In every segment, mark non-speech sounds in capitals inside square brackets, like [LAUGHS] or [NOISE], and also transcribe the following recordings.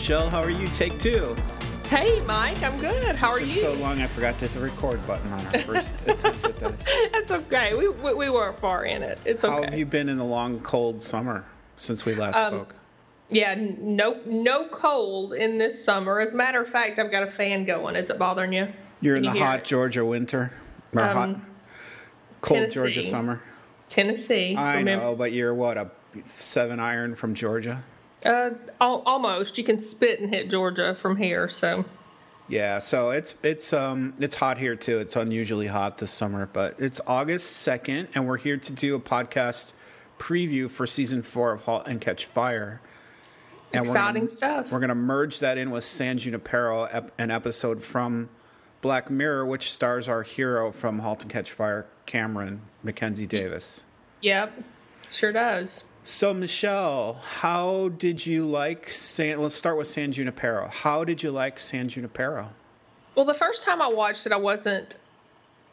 Michelle. How are you? Take two. Hey, Mike. I'm good. How are It's you? so long I forgot to hit the record button on our first [LAUGHS] attempt at this. That's okay. We, we we weren't far in it. It's okay. How have you been in the long, cold summer since we last Um, spoke? Yeah, no no cold in this summer. As a matter of fact, I've got a fan going. Is it bothering you? You're in Can the you hear hot it? Georgia winter, or hot, Um, cold Georgia summer. Tennessee. I remember- know, but you're what a seven iron from Georgia. Uh, al- almost. You can spit and hit Georgia from here. So Yeah, so it's it's um it's hot here too. It's unusually hot this summer, but it's August second, and we're here to do a podcast preview for season four of *Halt and Catch Fire*. And we're exciting gonna- stuff. We're going to merge that in with San Junipero, ep- an episode from Black Mirror, which stars our hero from *Halt and Catch Fire*, Cameron Mackenzie Davis. Yep, sure does. So, Michelle, how did you like San? Let's start with San Junipero. How did you like San Junipero? Well, the first time I watched it, I wasn't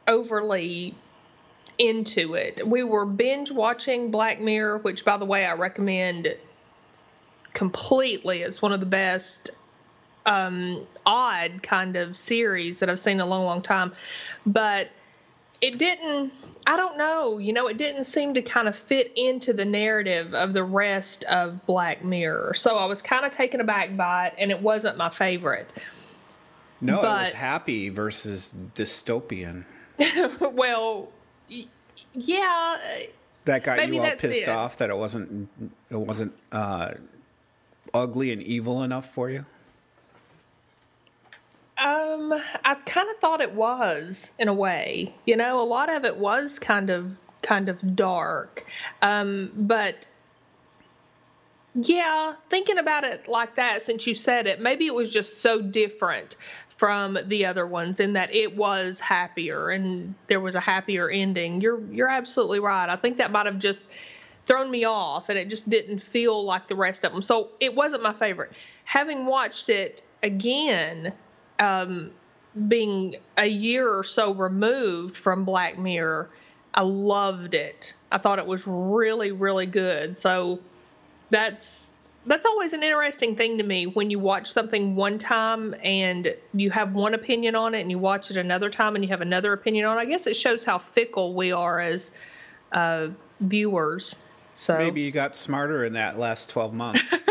overly into it. We were binge watching Black Mirror, which, by the way, I recommend completely. It's one of the best um, odd kind of series that I've seen in a long, long time. But it didn't, I don't know, you know, it didn't seem to kind of fit into the narrative of the rest of Black Mirror. So I was kind of taken aback by it, and it wasn't my favorite. No, it was happy versus dystopian. [LAUGHS] well, y- yeah, That got you all pissed it. off that it wasn't it wasn't uh, ugly and evil enough for you. Um, I kind of thought it was in a way. You know, a lot of it was kind of kind of dark, um, but yeah, thinking about it like that, since you said it, maybe it was just so different from the other ones in that it was happier and there was a happier ending. You're you're absolutely right. I think that might have just thrown me off and it just didn't feel like the rest of them. So it wasn't my favorite. Having watched it again, um, being a year or so removed from Black Mirror, I loved it. I thought it was really, really good. So that's that's always an interesting thing to me when you watch something one time and you have one opinion on it and you watch it another time and you have another opinion on it. I guess it shows how fickle we are as uh, viewers. So Maybe you got smarter in that last twelve months. [LAUGHS]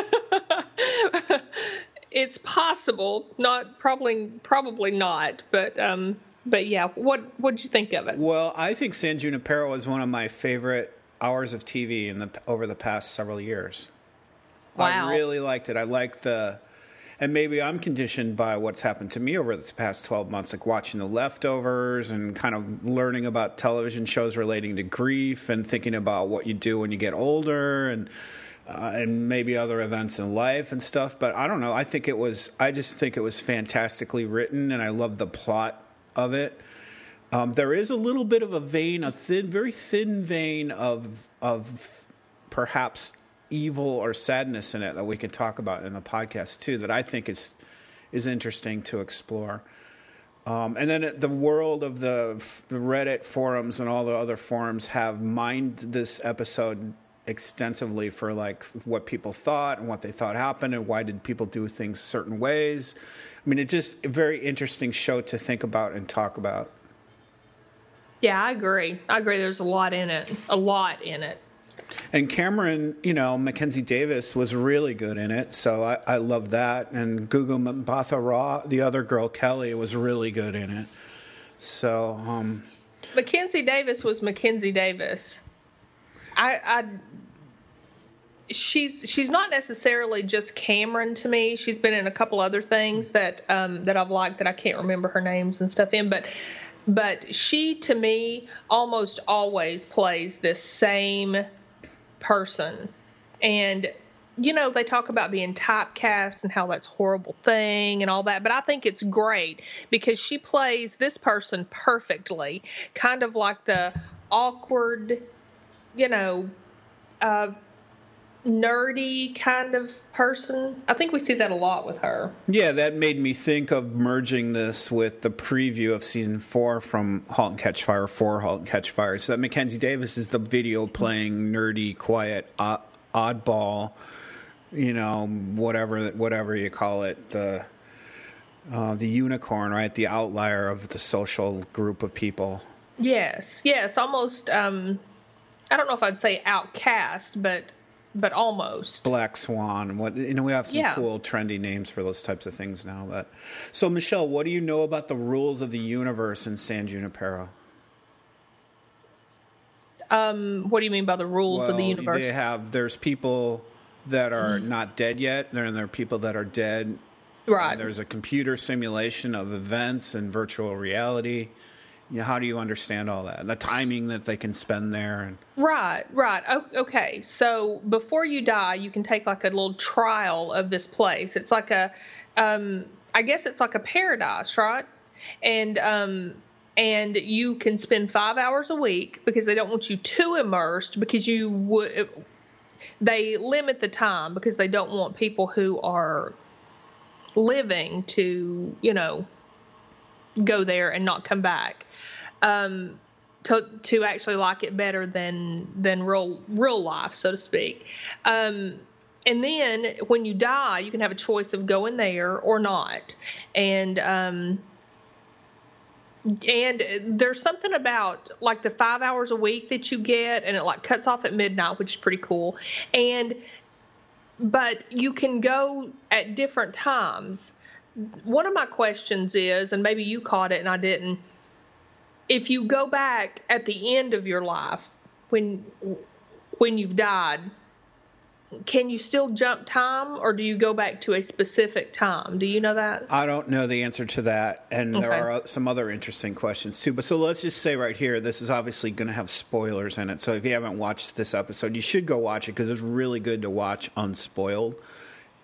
it's possible, not probably probably not, but um but yeah, what what'd you think of it? well, I think San Junipero is one of my favorite hours of TV in the over the past several years. Wow. I really liked it. I liked the, and maybe I'm conditioned by what's happened to me over this past 12 months, like watching The Leftovers and kind of learning about television shows relating to grief and thinking about what you do when you get older and. Uh, and maybe other events in life and stuff, but I don't know. I think it was. I just think it was fantastically written, and I love the plot of it. Um, there is a little bit of a vein, a thin, very thin vein of of perhaps evil or sadness in it that we could talk about in the podcast too. That I think is is interesting to explore. Um, and then the world of the, the Reddit forums and all the other forums have mined this episode extensively for like what people thought and what they thought happened and why did people do things certain ways. I mean, it's just a very interesting show to think about and talk about. Yeah, I agree. I agree. There's a lot in it. A lot in it. And Cameron, you know, Mackenzie Davis was really good in it, so I, I love that. And Gugu Mbatha Raw, the other girl Kelly, was really good in it. So, um, Mackenzie Davis was Mackenzie Davis. I, I she's she's not necessarily just Cameron to me. She's been in a couple other things that um, that I've liked that I can't remember her names and stuff in, but but she to me almost always plays this same person, and you know they talk about being typecast and how that's a horrible thing and all that but i think it's great because she plays this person perfectly kind of like the awkward you know uh nerdy kind of person i think we see that a lot with her yeah, that made me think of merging this with the preview of season four from *Halt and Catch Fire* for *Halt and Catch Fire*. So that Mackenzie Davis is the video playing nerdy, quiet, odd, oddball you know, whatever whatever you call it, the uh, the unicorn, right? The outlier of the social group of people. Yes, yes, almost. Um, I don't know if I'd say outcast, but but almost. Black swan. What you know we have some yeah. cool trendy names for those types of things now but so michelle what do you know about the rules of the universe in san junipero? Um what do you mean by the rules well, of the universe? they have there's people that are mm-hmm. not dead yet and there are people that are dead right. there's a computer simulation of events and virtual reality you know, how do you understand all that? The timing that they can spend there, and right, right. Okay, so before you die, you can take like a little trial of this place. It's like a, um, I guess it's like a paradise, right? And um, and you can spend five hours a week because they don't want you too immersed because you would. They limit the time because they don't want people who are living to, you know, go there and not come back um, to to actually like it better than than real real life, so to speak. Um, and then when you die, you can have a choice of going there or not. And um, and there's something about like the five hours a week that you get, and it like cuts off at midnight, which is pretty cool. And but you can go at different times. One of my questions is, and maybe you caught it and I didn't if you go back at the end of your life when when you've died can you still jump time or do you go back to a specific time? Do you know that? I don't know the answer to that and okay. there are uh, some other interesting questions too but so let's just say right here this is obviously going to have spoilers in it so if you haven't watched this episode you should go watch it because it's really good to watch unspoiled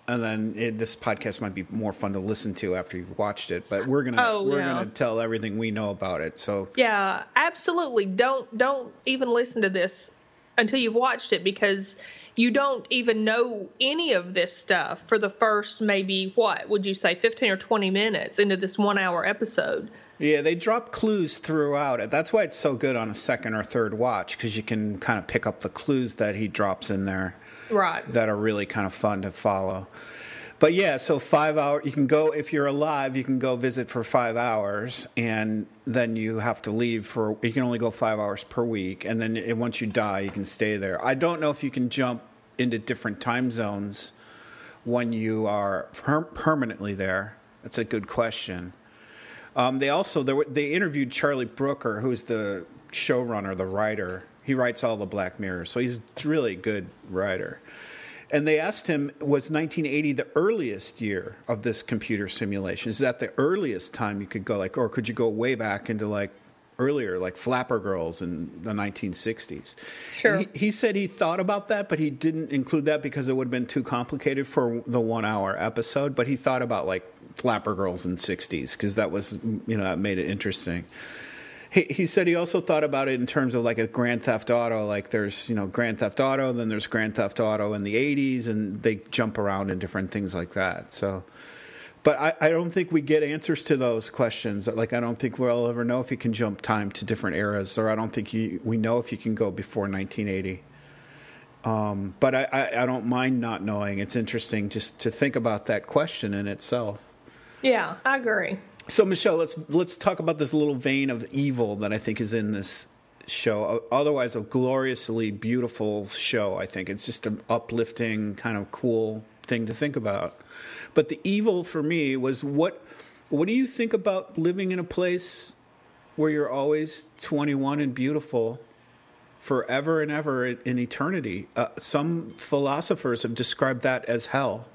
and then it, this podcast might be more fun to listen to after you've watched it. But we're gonna oh, we're gonna tell everything we know about it. So yeah, absolutely. Don't don't even listen to this until you've watched it because you don't even know any of this stuff for the first maybe what would you say 15 or 20 minutes into this one hour episode yeah they drop clues throughout it. That's why it's so good on a second or third watch because you can kind of pick up the clues that he drops in there right. that are really kind of fun to follow. But yeah so five hour you can go if you're alive you can go visit for five hours and then you have to leave for you can only go five hours per week and then once you die you can stay there. I don't know if you can jump into different time zones when you are per- permanently there. That's a good question um, they also they, were, they interviewed charlie brooker who's the showrunner the writer he writes all the Black Mirror, so he's a really good writer. And they asked him, was 1980 the earliest year of this computer simulation? Is that the earliest time you could go, like, or could you go way back into like earlier, like Flapper Girls in the 1960s? Sure. He, he, said he thought about that, but he didn't include that because it would have been too complicated for the one hour episode. But he thought about like Flapper Girls in 60s because that was, you know, that made it interesting. He, he said he also thought about it in terms of like a Grand Theft Auto. Like there's you know Grand Theft Auto, then there's Grand Theft Auto in the '80s, and they jump around in different things like that. So, but I, I don't think we get answers to those questions. Like I don't think we'll ever know if you can jump time to different eras, or I don't think you, we know if you can go before 1980. Um, but I, I, I don't mind not knowing. It's interesting just to think about that question in itself. Yeah, I agree. So Michelle, let's let's talk about this little vein of evil that I think is in this show. Otherwise, a gloriously beautiful show. I think it's just an uplifting, kind of cool thing to think about. But the evil for me was what. What do you think about living in a place where you're always 21 and beautiful forever and ever in eternity? Uh, some philosophers have described that as hell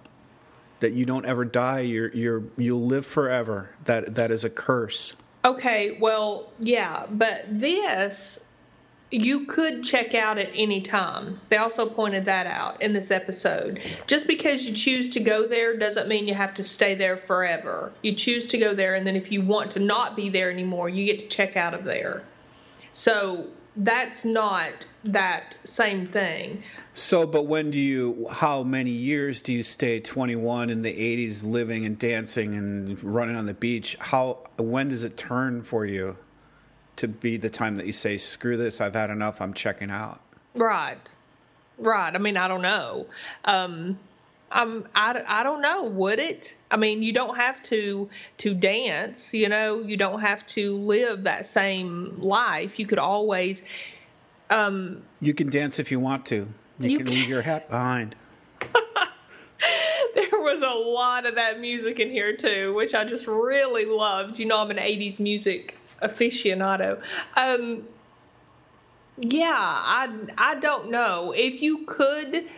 that you don't ever die. You're you're you'll live forever. That that is a curse. Okay, well, yeah, but this you could check out at any time. They also pointed that out in this episode. Just because you choose to go there doesn't mean you have to stay there forever. You choose to go there, and then if you want to not be there anymore, you get to check out of there. So that's not that same thing. So, but when do you, how many years do you stay 21 in the 80s living and dancing and running on the beach? How, when does it turn for you to be the time that you say, screw this, I've had enough, I'm checking out? Right. Right. I mean, I don't know. Um, Um, I, I don't know. Would it? I mean, you don't have to to dance. You know, you don't have to live that same life. You could always. Um, you can dance if you want to. You, you can, can leave your hat behind. [LAUGHS] there was a lot of that music in here too, which I just really loved. You know, I'm an '80s music aficionado. Um, yeah, I I don't know if you could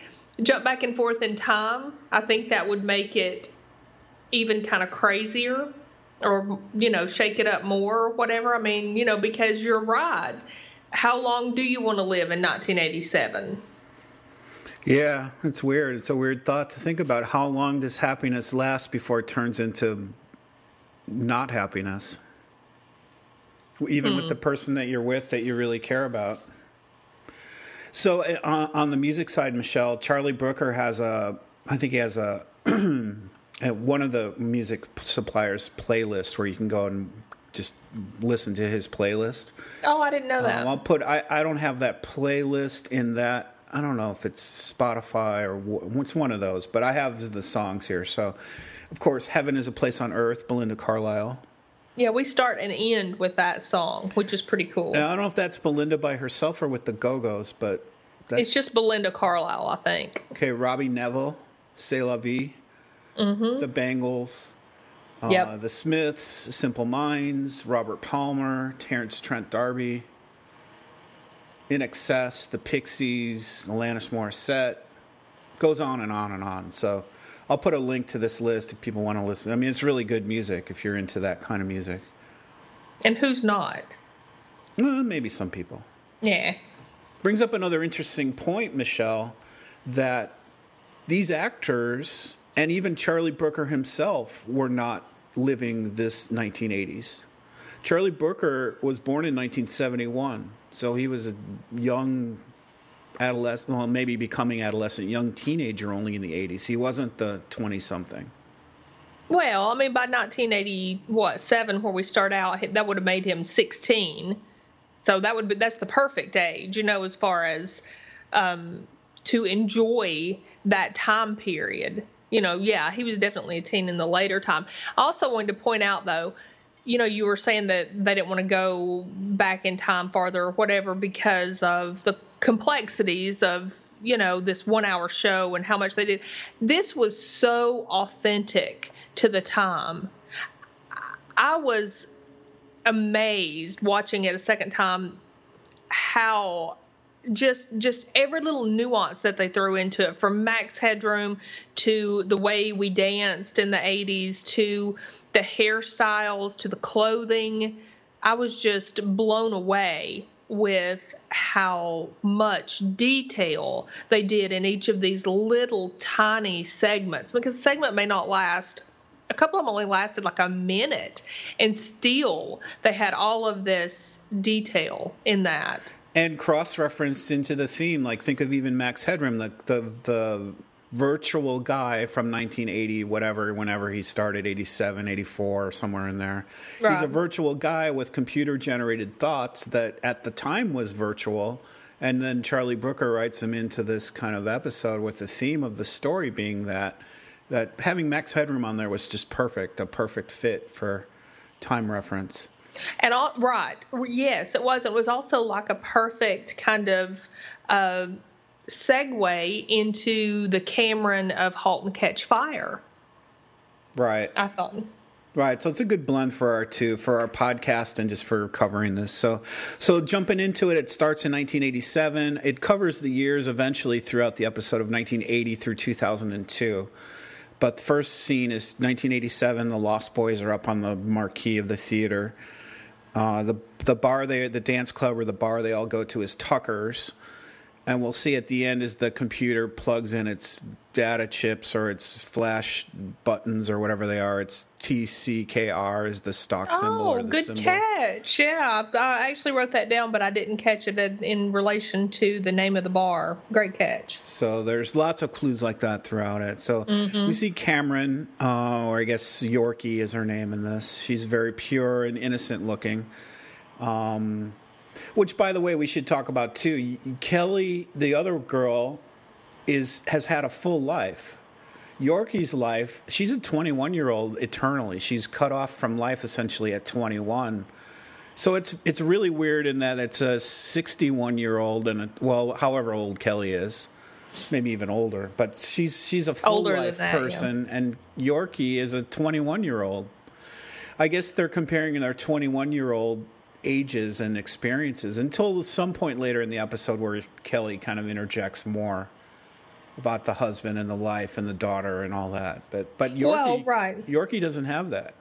jump back and forth in time. I think that would make it even kind of crazier, or you know, shake it up more, or whatever. I mean, you know, because you're right. How long do you want to live in 1987? Yeah, it's weird. It's a weird thought to think about. How long does happiness last before it turns into not happiness? Even mm. with hmm. the person that you're with that you really care about. So uh, on the music side, Michelle, Charlie Brooker has a, I think he has a, [CLEARS THROAT] one of the music suppliers playlist where you can go and just listen to his playlist. Oh, I didn't know that. Um, I'll put. I, I don't have that playlist in that I don't know if it's Spotify or what's one of those, but I have the songs here. So, of course, "Heaven Is a Place on Earth," Belinda Carlisle. Yeah, we start and end with that song, which is pretty cool. And I don't know if that's Belinda by herself or with the Go Go's, but it's just Belinda Carlisle, I think. Okay, Robbie Nevil, "C'est La Vie," mm-hmm. the Bangles, uh, yep. the Smiths, Simple Minds, Robert Palmer, Terence Trent D'Arby. INXS, the Pixies, Alanis Morissette, goes on and on and on. So I'll put a link to this list if people want to listen. I mean, it's really good music if you're into that kind of music. And who's not? Well, maybe some people. Yeah. Brings up another interesting point, Michelle, that these actors and even Charlie Brooker himself were not living this 1980s. Charlie Brooker was born in 1971. So he was a young adolescent, well, maybe becoming adolescent, young teenager only in the 80s. He wasn't the 20 something. Well, I mean, by 1980, what, seven, where we start out, that would have made him 16. So that would be, that's the perfect age, you know, as far as um, to enjoy that time period. You know, yeah, he was definitely a teen in the later time. I also wanted to point out, though, you know, you were saying that they didn't want to go back in time farther or whatever because of the complexities of, you know, this one hour show and how much they did. This was so authentic to the time. I was amazed watching it a second time how just just every little nuance that they threw into it from max headroom to the way we danced in the 80s to the hairstyles to the clothing i was just blown away with how much detail they did in each of these little tiny segments because the segment may not last a couple of them only lasted like a minute and still they had all of this detail in that and cross-referenced into the theme. Like think of even Max Headroom, the the the virtual guy from 1980 whatever whenever he started 87 84 somewhere in there right. he's a virtual guy with computer generated thoughts that at the time was virtual and then charlie brooker writes him into this kind of episode with the theme of the story being that that having max headroom on there was just perfect a perfect fit for time reference and all right, yes, it was. It was also like a perfect kind of uh, segue into the Cameron of *Halt and Catch Fire*. Right. I thought. Right, so it's a good blend for our two for our podcast and just for covering this. So, so jumping into it, it starts in 1987. It covers the years eventually throughout the episode of 1980 through 2002. But the first scene is 1987. The Lost Boys are up on the marquee of the theater. Uh, the the bar they the dance club or the bar they all go to is Tucker's, and we'll see at the end is the computer plugs in its data chips or its flash buttons or whatever they are. It's TCKR is the stock oh, symbol. Oh, good symbol. catch! Yeah, I actually wrote that down, but I didn't catch it in relation to the name of the bar. Great catch. So there's lots of clues like that throughout it. So mm-hmm. we see Cameron, uh, or I guess Yorkie is her name in this. She's very pure and innocent looking. Um, which, by the way, we should talk about too. Kelly, the other girl, is has had a full life. Yorkie's life, she's a 21 year old eternally. She's cut off from life essentially at 21. So it's it's really weird in that it's a 61 year old and a, well, however old Kelly is, maybe even older, but she's she's a full Older life that, yeah. person, and Yorkie is a 21 year old. I guess they're comparing their 21 year old ages and experiences until some point later in the episode where Kelly kind of interjects more about the husband and the life and the daughter and all that. But but Yorkie, Well, right. Yorkie doesn't have that.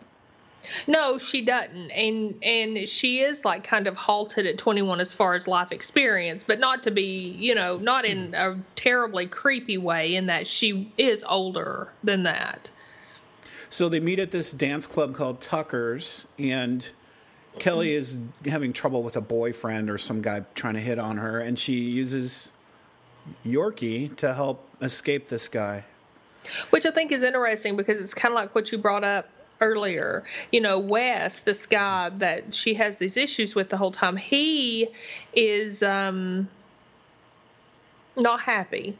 No, she doesn't, and and she is like kind of halted at 21 as far as life experience, but not to be, you know, not in a terribly creepy way. In that she is older than that. So they meet at this dance club called Tucker's, and Kelly is having trouble with a boyfriend or some guy trying to hit on her, and she uses Yorkie to help escape this guy. Which I think is interesting because it's kind of like what you brought up earlier. You know, Wes, this guy that she has these issues with the whole time, he is um, not happy.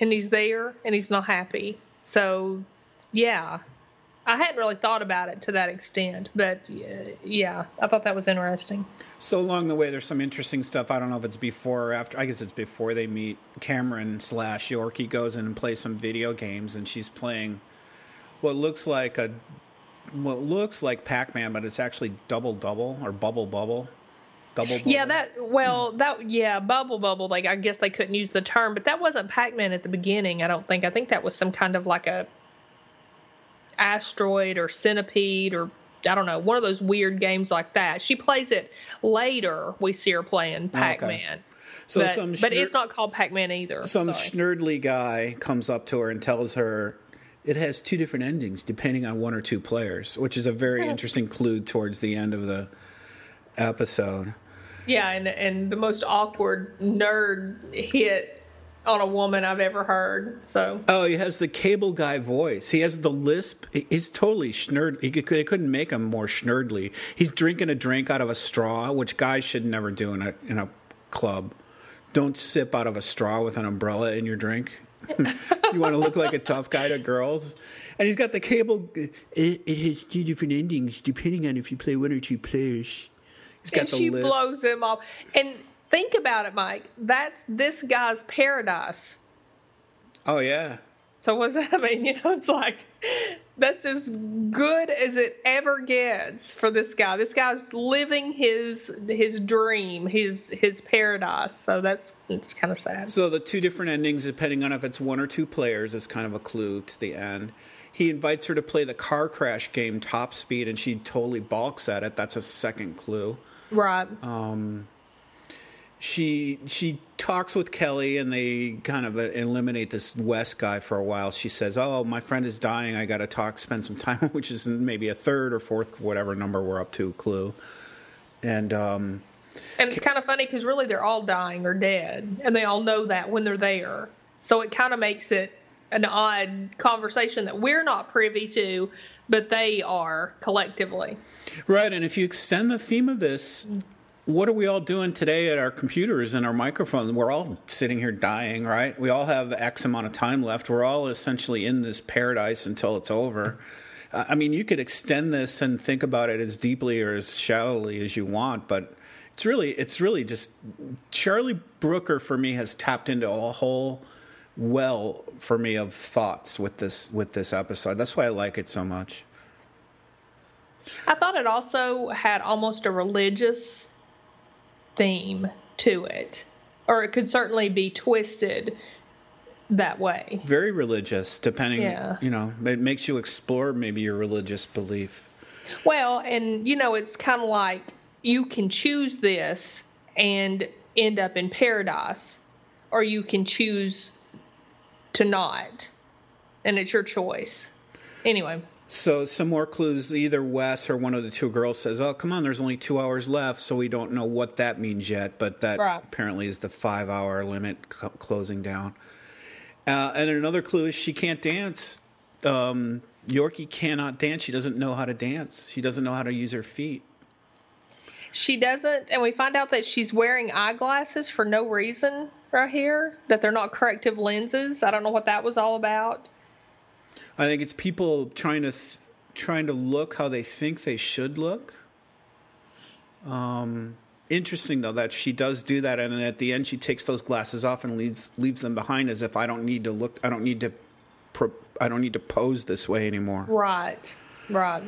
And he's there and he's not happy. So, yeah. I hadn't really thought about it to that extent, but uh, yeah, I thought that was interesting. So along the way, there's some interesting stuff. I don't know if it's before or after. I guess it's before they meet. Cameron slash Yorkie goes in and plays some video games, and she's playing what looks like a what looks like Pac-Man, but it's actually Double Double or Bubble Bubble. Double Bubble. Yeah, that well, that yeah, bubble bubble. Like I guess they couldn't use the term, but that wasn't Pac-Man at the beginning. I don't think. I think that was some kind of like a asteroid or centipede or I don't know, one of those weird games like that. She plays it later. We see her playing ah, Pac-Man. So but, some but it's not called Pac-Man either. some Sorry. schnurdly guy comes up to her and tells her it has two different endings depending on one or two players, which is a very interesting clue towards the end of the episode. Yeah, and and the most awkward nerd hit on a woman I've ever heard. So Oh, he has the cable guy voice. He has the lisp. He's totally schnurd. He could, they couldn't make him more schnurdly. He's drinking a drink out of a straw, which guys should never do in a in a club. Don't sip out of a straw with an umbrella in your drink. [LAUGHS] you want to look like a tough guy to girls. And he's got the cable. Eh, eh, it, it has two different endings depending on if you play one or two players. He's got and the she lisp. blows him off. And think about it, Mike. That's this guy's paradise. oh yeah. So what's [LAUGHS] that? I mean, you know, it's like that's as good as it ever gets for this guy. This guy's living his his dream, his his paradise. So that's it's kind of sad. So the two different endings, depending on if it's one or two players, is kind of a clue to the end. He invites her to play the car crash game top speed, and she totally balks at it. That's a second clue. Right. Um, She she talks with Kelly, and they kind of eliminate this Wes guy for a while. She says, "Oh, my friend is dying. I got to talk, spend some time," [LAUGHS] which is maybe a third or fourth, whatever number we're up to, clue. And um, And it's kind of funny because really they're all dying or dead, and they all know that when they're there. So it kind of makes it an odd conversation that we're not privy to, but they are collectively. Right, and if you extend the theme of this, what are we all doing today at our computers and our microphones? We're all sitting here dying, right? We all have X amount of time left. We're all essentially in this paradise until it's over. I mean, you could extend this and think about it as deeply or as shallowly as you want, but it's really, it's really just Charlie Brooker for me has tapped into a whole well for me of thoughts with this with this episode. That's why I like it so much. I thought it also had almost a religious theme to it, or it could certainly be twisted that way. very religious depending Yeah. you know it makes you explore maybe your religious belief Well, and you know, it's kind of like you can choose this and end up in paradise, or you can choose to not, and it's your choice. Anyway, so some more clues. Either wes or one of the two girls says oh come on there's only two hours left so we don't know what that means yet. But that Right. apparently is the five hour limit c- closing down. Uh, and another clue is she can't dance. Um, yorkie cannot dance. She doesn't know how to dance. She doesn't know how to use her feet. She doesn't, and we find out that she's wearing eyeglasses for no reason right here, that they're not corrective lenses. I don't know what that was all about. I think it's people trying to th- trying to look how they think they should look. Um, interesting though that she does do that, and then at the end she takes those glasses off and leaves leaves them behind as if I don't need to look. I don't need to. Pro, I don't need to pose this way anymore. Right. Right.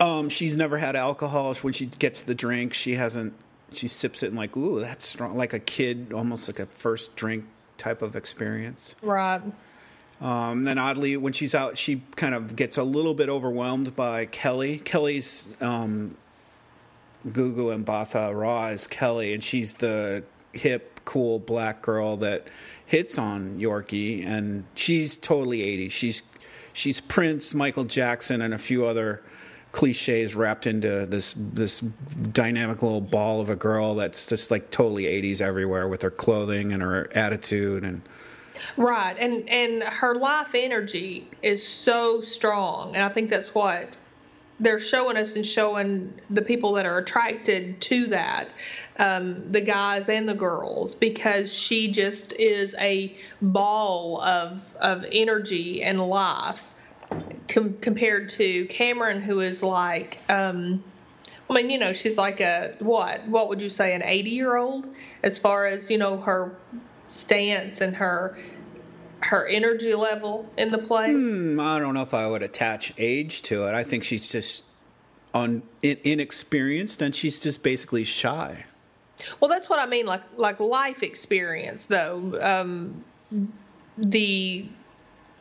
Um, she's never had alcohol. When she gets the drink, she hasn't. She sips it and like, ooh, that's strong. Like a kid, almost like a first drink type of experience. Right. Um, then oddly, when she's out, she kind of gets a little bit overwhelmed by Kelly. Kelly's um, Gugu Mbatha Raw is Kelly, and she's the hip, cool black girl that hits on Yorkie, and she's totally 80s. She's she's Prince, Michael Jackson, and a few other cliches wrapped into this this dynamic little ball of a girl that's just like totally 80s everywhere with her clothing and her attitude and right and and her life energy is so strong and i think that's what they're showing us and showing the people that are attracted to that, um, the guys and the girls, because she just is a ball of of energy and life com- compared to Cameron, who is like. Um, I mean, you know, she's like a what? What would you say, an 80 year old, as far as you know her stance and her her energy level in the play? Hmm, I don't know if I would attach age to it. I think she's just on in, inexperienced and she's just basically shy. Well, that's what I mean, like like life experience, though. Um, the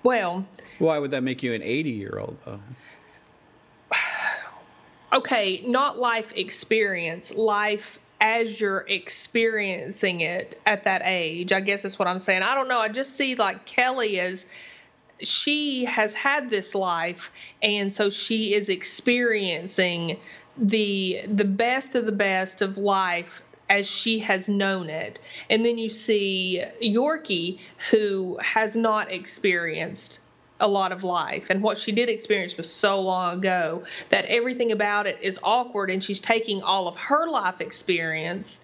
well. Why would that make you an eighty-year-old, though? [SIGHS] Okay, not life experience, life as you're experiencing it at that age. I guess is what I'm saying. I don't know. I just see like Kelly as she has had this life and so she is experiencing the the best of the best of life as she has known it. And then you see Yorkie who has not experienced a lot of life. And what she did experience was so long ago that everything about it is awkward and she's taking all of her life experience.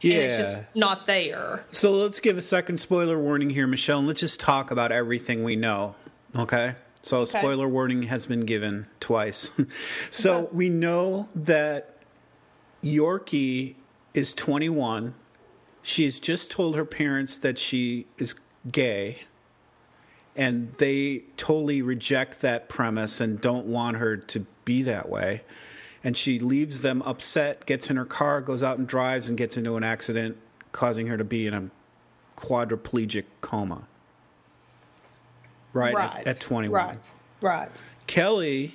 Yeah. it's just not there. So let's give a second spoiler warning here, Michelle, and let's just talk about everything we know. Okay? So okay. spoiler warning has been given twice. [LAUGHS] so okay. we know that Yorkie is 21. She has just told her parents that she is gay and they totally reject that premise and don't want her to be that way. And she leaves them upset, gets in her car, goes out and drives, and gets into an accident, causing her to be in a quadriplegic coma. Right, right. At, at 21. Right, right. Kelly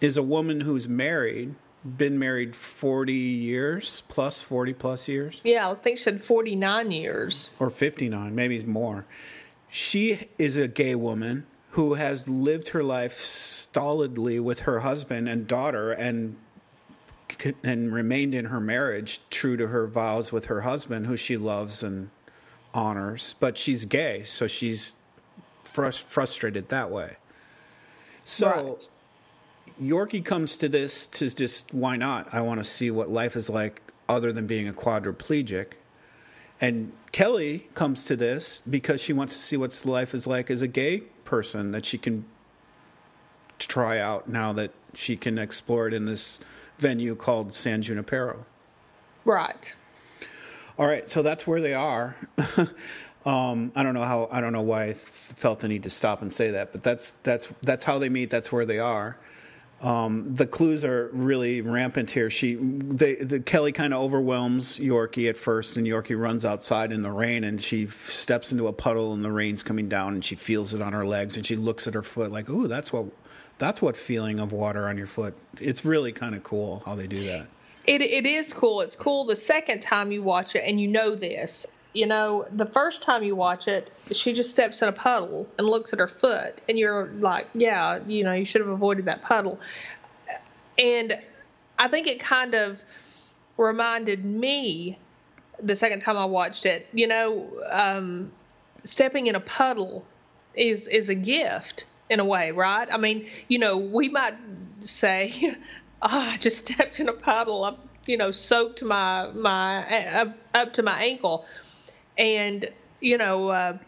is a woman who's married, been married 40 years, plus 40 plus years. Yeah, I think she said 49 years. Or 59, maybe more she is a gay woman who has lived her life stolidly with her husband and daughter and and remained in her marriage true to her vows with her husband who she loves and honors. But she's gay so she's frust- frustrated that way. So right. yorkie comes to this to just why not? I want to see what life is like other than being a quadriplegic and Kelly comes to this because she wants to see what life is like as a gay person that she can try out now that she can explore it in this venue called San Junipero. Right. All right, so that's where they are. [LAUGHS] um, I don't know how. I don't know why I felt the need to stop and say that, but that's that's that's how they meet. That's where they are. Um, the clues are really rampant here. She, they, the Kelly kind of overwhelms Yorkie at first, and Yorkie runs outside in the rain, and she f- steps into a puddle, and the rain's coming down, and she feels it on her legs, and she looks at her foot like, "Ooh, that's what, that's what feeling of water on your foot." It's really kind of cool how they do that. It it is cool. It's cool the second time you watch it, and you know this you know, the first time you watch it, she just steps in a puddle and looks at her foot, and you're like, yeah, you know, you should have avoided that puddle. And I think it kind of reminded me the second time I watched it, you know, um, stepping in a puddle is is a gift in a way, right? I mean, you know, we might say, [LAUGHS] oh, I just stepped in a puddle, I'm, you know, soaked my my up, up to my ankle and you know uh,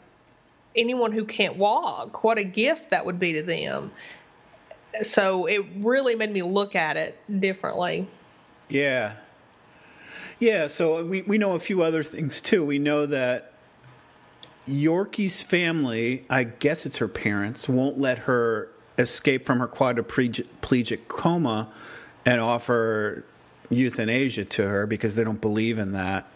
anyone who can't walk. What a gift that would be to them. So it really made me look at it differently. Yeah. Yeah, so we, we know a few other things too. We know that Yorkie's family, I guess it's her parents, won't let her escape from her quadriplegic coma and offer euthanasia to her because they don't believe in that.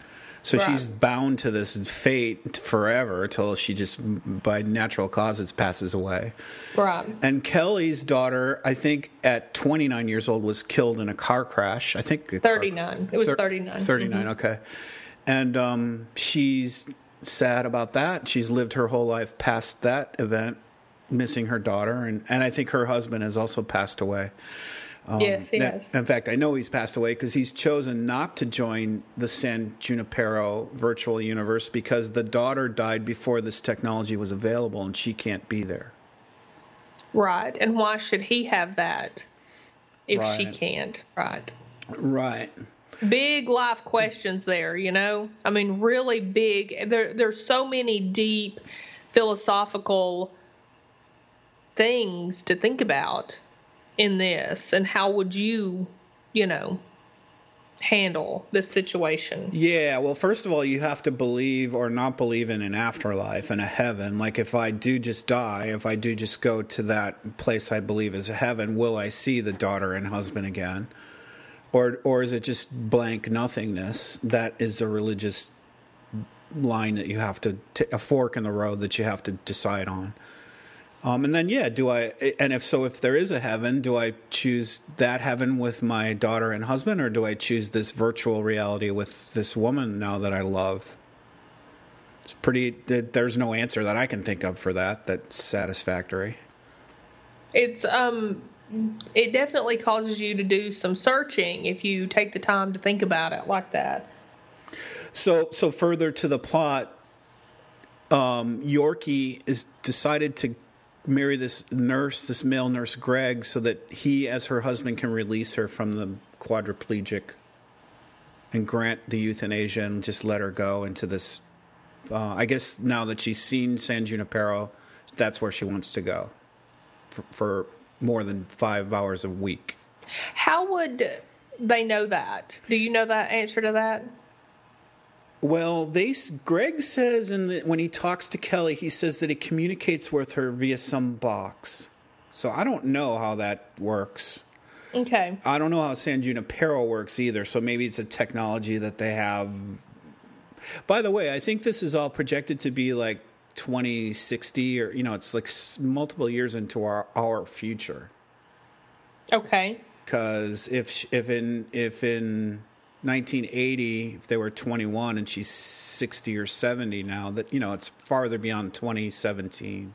So right. she's bound to this fate forever until she just, by natural causes, passes away. Right. And Kelly's daughter, I think at 29 years old, was killed in a car crash. I think 39. it was 39. 39, mm-hmm. okay. And um, she's sad about that. She's lived her whole life past that event, missing her daughter. And, and I think her husband has also passed away. Um, yes, he has. In fact, I know he's passed away because he's chosen not to join the San Junipero virtual universe because the daughter died before this technology was available and she can't be there. Right. And why should he have that if right. she can't? Right. Right. Big life questions there, you know? I mean, really big. There, there's so many deep philosophical things to think about in this and how would you you know handle this situation? Yeah well first of all you have to believe or not believe in an afterlife and a heaven. Like if i do just die if i do just go to that place i believe is a heaven will i see the daughter and husband again? Or or is it just blank nothingness? That is a religious line that you have to t- a fork in the road that you have to decide on um, and then, yeah, do I, and if so, if there is a heaven, do I choose that heaven with my daughter and husband, or do I choose this virtual reality with this woman now that I love? It's pretty, there's no answer that I can think of for that that's satisfactory. It's, um, it definitely causes you to do some searching if you take the time to think about it like that. So, so further to the plot, um, Yorkie is decided to marry this nurse, this male nurse Greg, so that he, as her husband, can release her from the quadriplegic and grant the euthanasia and just let her go into this. Uh, I guess now that she's seen San Junipero, that's where she wants to go for, for more than five hours a week. How would they know that? Do you know that answer to that? Well, they Greg says in the, when he talks to Kelly, he says that he communicates with her via some box. So I don't know how that works. Okay. I don't know how San Junipero works either. So maybe it's a technology that they have. By the way, I think this is all projected to be like 2060 or you know, it's like multiple years into our our future. Okay. Cuz if if in if in 1980, if they were 21 and she's 60 or 70 now, that you know it's farther beyond 2017.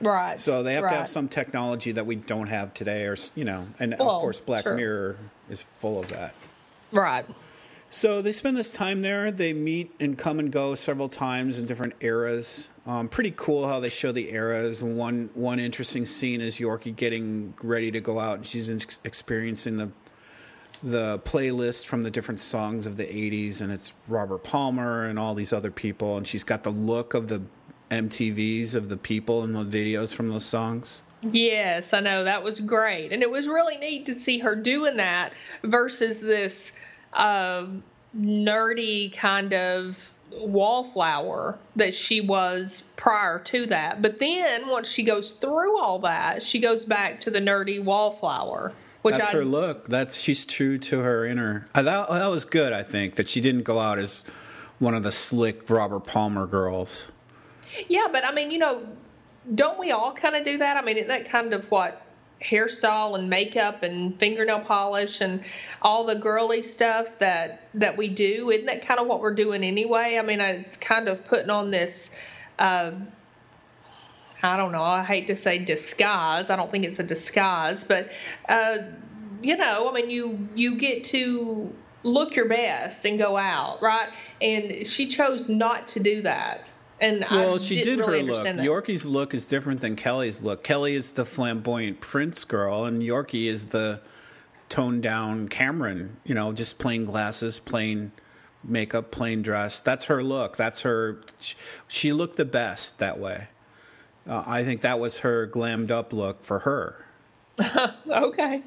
Right. So they have right. to have some technology that we don't have today, or you know, and well, of course, Black sure. Mirror is full of that. Right. So they spend this time there. They meet and come and go several times in different eras. Um, pretty cool how they show the eras. One one interesting scene is Yorkie getting ready to go out, and she's ex- experiencing the the playlist from the different songs of the '80s, and it's Robert Palmer and all these other people, and she's got the look of the MTVs of the people in the videos from those songs. Yes, I know that was great, and it was really neat to see her doing that versus this uh, nerdy kind of wallflower that she was prior to that. But then once she goes through all that, she goes back to the nerdy wallflower. Which That's I, her look. That's she's true to her inner. Uh, that that was good. I think that she didn't go out as one of the slick Robert Palmer girls. Yeah, but I mean, you know, don't we all kind of do that? I mean, isn't that kind of what hairstyle and makeup and fingernail polish and all the girly stuff that that we do. Isn't that kind of what we're doing anyway? I mean it's kind of putting on this uh, i don't know i hate to say disguise i don't think it's a disguise but uh, you know i mean you you get to look your best and go out right? And she chose not to do that and well, I she did really her look. That. Yorkie's look is different than Kelly's look. Kelly is the flamboyant Prince girl, and Yorkie is the toned down Cameron. You know, just plain glasses, plain makeup, plain dress. That's her look. That's her. She looked the best that way. Uh, I think that was her glammed up look for her. [LAUGHS] okay.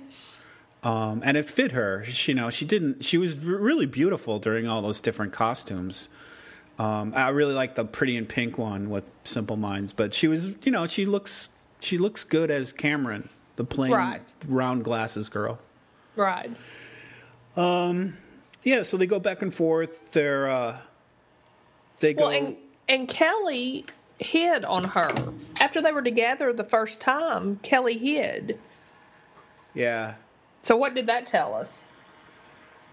Um, and it fit her. She, you know, she didn't. She was really beautiful during all those different costumes. Um, I really like the Pretty in Pink one with Simple Minds, but she was, you know, she looks she looks good as Cameron, the plain right. round glasses girl. Right. Um. Yeah. So they go back and forth. They're uh, they go. Well, and, and Kelly hid on her after they were together the first time. Kelly hid. Yeah. So what did that tell us?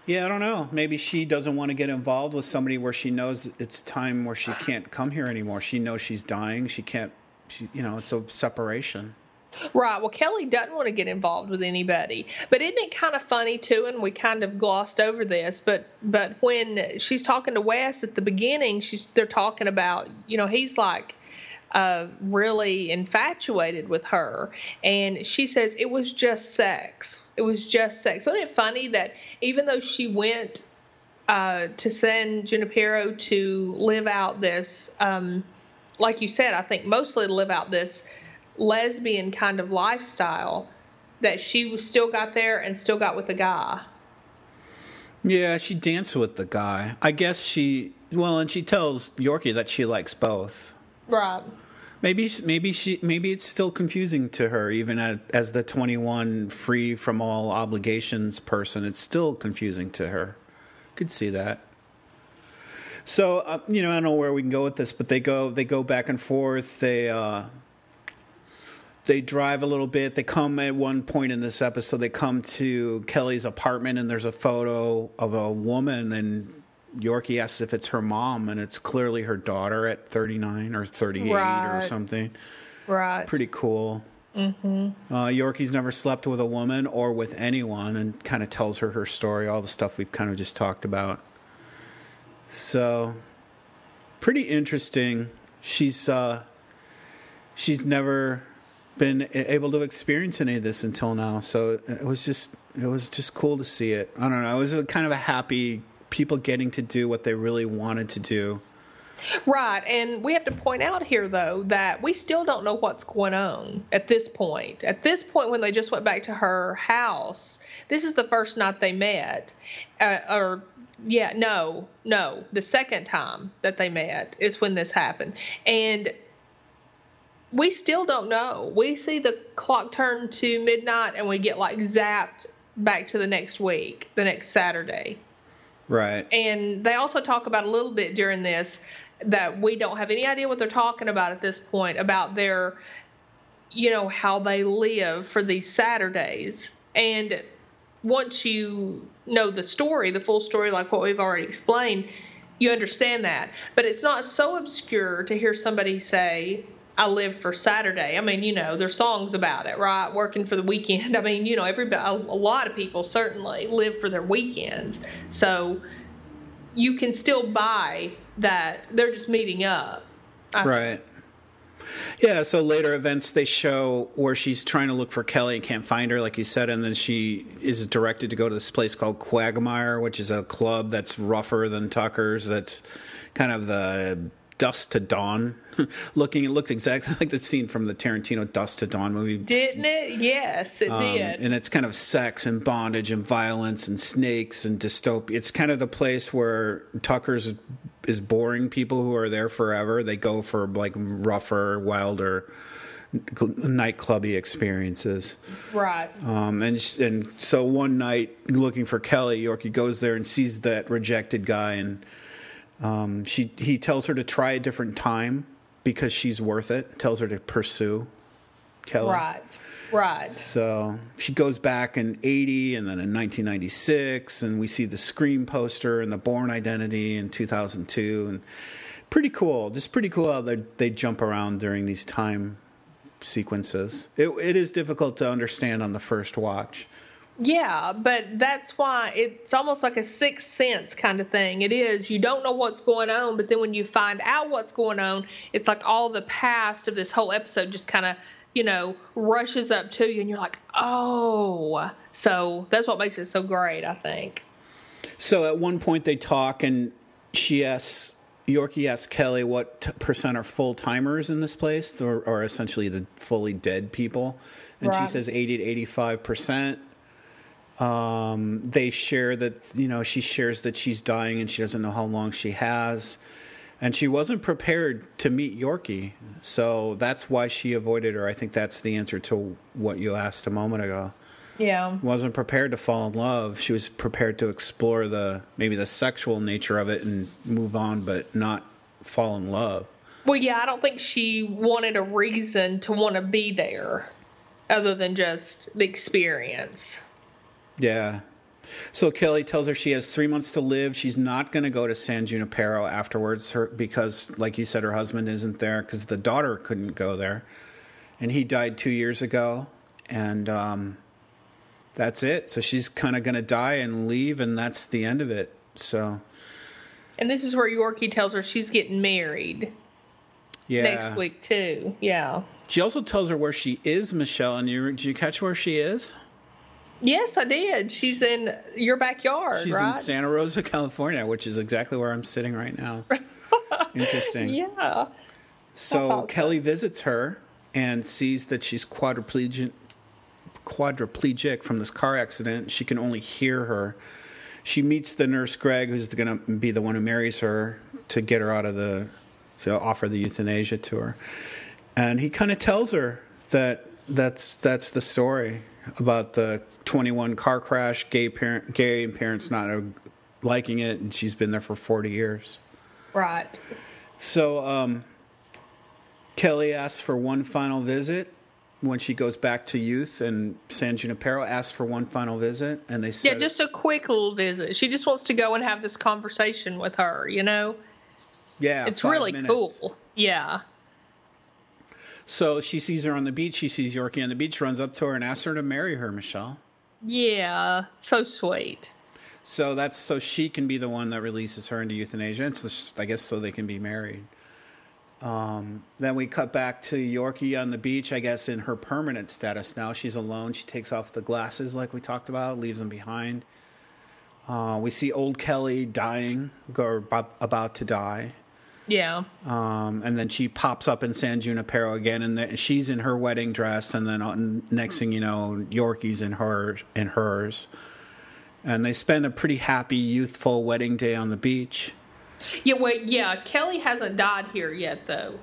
Yeah, I don't know. Maybe she doesn't want to get involved with somebody where she knows it's time where she can't come here anymore. She knows she's dying. She can't. She, you know, it's a separation. Right. Well, Kelly doesn't want to get involved with anybody. But isn't it kind of funny too? And we kind of glossed over this, but but when she's talking to Wes at the beginning, she's they're talking about you know he's like uh, really infatuated with her, and she says it was just sex. It was just sex. Wasn't it funny that even though she went uh, to San Junipero to live out this, um, like you said, I think mostly to live out this lesbian kind of lifestyle, that she still got there and still got with the guy. Yeah, she danced with the guy. I guess she well, and she tells Yorkie that she likes both. Right. Maybe maybe she maybe it's still confusing to her even as, as the 21 free from all obligations person. It's still confusing to her. Could see that. So uh, you know I don't know where we can go with this, but they go they go back and forth. They uh, they drive a little bit. They come at one point in this episode. They come to Kelly's apartment, and there's a photo of a woman, and Yorkie asks if it's her mom, and it's clearly her daughter at 39 or 38 Right. or something. Right. Pretty cool. Mm-hmm. Uh, Yorkie's never slept with a woman or with anyone, and kind of tells her her story, all the stuff we've kind of just talked about. So, pretty interesting. She's uh, she's never been able to experience any of this until now. So it was just it was just cool to see it. I don't know. It was a kind of a happy people getting to do what they really wanted to do. Right. And we have to point out here, though, that we still don't know what's going on at this point. At this point, when they just went back to her house, this is the first night they met. Uh, or, yeah, no, no. The second time that they met is when this happened. And we still don't know. We see the clock turn to midnight and we get like zapped back to the next week, the next Saturday. Right. And they also talk about a little bit during this that we don't have any idea what they're talking about at this point about their, you know, how they live for these Saturdays. And once you know the story, the full story, like what we've already explained, you understand that. But it's not so obscure to hear somebody say, I live for Saturday. I mean, you know, there's songs about it, right? Working for the weekend. [LAUGHS] I mean, you know, everybody, a, lot of people certainly live for their weekends. So you can still buy that they're just meeting up. I- Right. Yeah, so later events they show where she's trying to look for Kelly and can't find her, like you said, and then she is directed to go to this place called Quagmire, which is a club that's rougher than Tucker's. That's kind of the dusk to dawn [LAUGHS] looking. It looked exactly like the scene from the Tarantino Dust to Dawn movie. Didn't it? Yes, it Um, did. and it's kind of sex and bondage and violence and snakes and dystopia. It's kind of the place where Tucker's is boring people who are there forever. They go for like rougher, wilder, nightclubby experiences. right. Um, and and so one night, looking for Kelly, Yorkie goes there and sees that rejected guy, and um, she he tells her to try a different time because she's worth it. Tells her to pursue Kelly. Right. Right. So she goes back in 80 and then in 1996, and we see the Scream poster and the Bourne Identity in 2002. And pretty cool. Just pretty cool how they, they jump around during these time sequences. It, it is difficult to understand on the first watch. Yeah, but that's why it's almost like a sixth sense kind of thing. It is. You don't know what's going on, but then when you find out what's going on, it's like all the past of this whole episode just kind of, you know, rushes up to you, and you're like, oh. So that's what makes it so great, I think. So at one point they talk, and she asks Yorkie asks Kelly what t- percent are full timers in this place, or, or essentially the fully dead people, and she says eighty to eighty five percent. Um, they share that you know she shares that she's dying and she doesn't know how long she has, and she wasn't prepared to meet Yorkie, so that's why she avoided her. I think that's the answer to what you asked a moment ago Yeah. wasn't prepared to fall in love. She was prepared to explore the maybe the sexual nature of it and move on, but not fall in love. Well, yeah, I don't think she wanted a reason to want to be there other than just the experience. Yeah. So Kelly tells her she has three months to live. She's not going to go to San Junipero afterwards her, because, like you said, her husband isn't there because the daughter couldn't go there. And he died two years ago. And um, that's it. So she's kind of going to die and leave, and that's the end of it. So, And this is where Yorkie tells her she's getting married yeah. next week, too. Yeah. She also tells her where she is, Michelle. And you, did you catch where she is? Yes, I did. She's in your backyard, She's right? in Santa Rosa, California, which is exactly where I'm sitting right now. [LAUGHS] Interesting. yeah. So. Kelly visits her and sees that she's quadriplegic, quadriplegic from this car accident. She can only hear her. She meets the nurse Greg, who's going to be the one who marries her to get her out of the, to offer the euthanasia to her. And he kind of tells her that that's that's the story about the 21 car crash, gay parent, gay parents not uh, liking it, and she's been there for 40 years. Right. So um, Kelly asks for one final visit when she goes back to youth, and San Junipero asks for one final visit, and they Yeah, just a quick little visit. She just wants to go and have this conversation with her, you know? yeah, It's really minutes. cool. Yeah. So she sees her on the beach. She sees Yorkie on the beach, runs up to her and asks her to marry her, Michelle. Yeah. So sweet. So that's so she can be the one that releases her into euthanasia. It's just, I guess so they can be married. Um, then we cut back to Yorkie on the beach. I guess in her permanent status now, she's alone. She takes off the glasses, like we talked about, leaves them behind. Uh, we see old Kelly dying, or about, about to die. Yeah. Um, and then she pops up in San Junipero again, and the, she's in her wedding dress. And then on, next thing you know, Yorkie's in her in hers, and they spend a pretty happy, youthful wedding day on the beach. Yeah, wait, yeah. Kelly hasn't died here yet, though.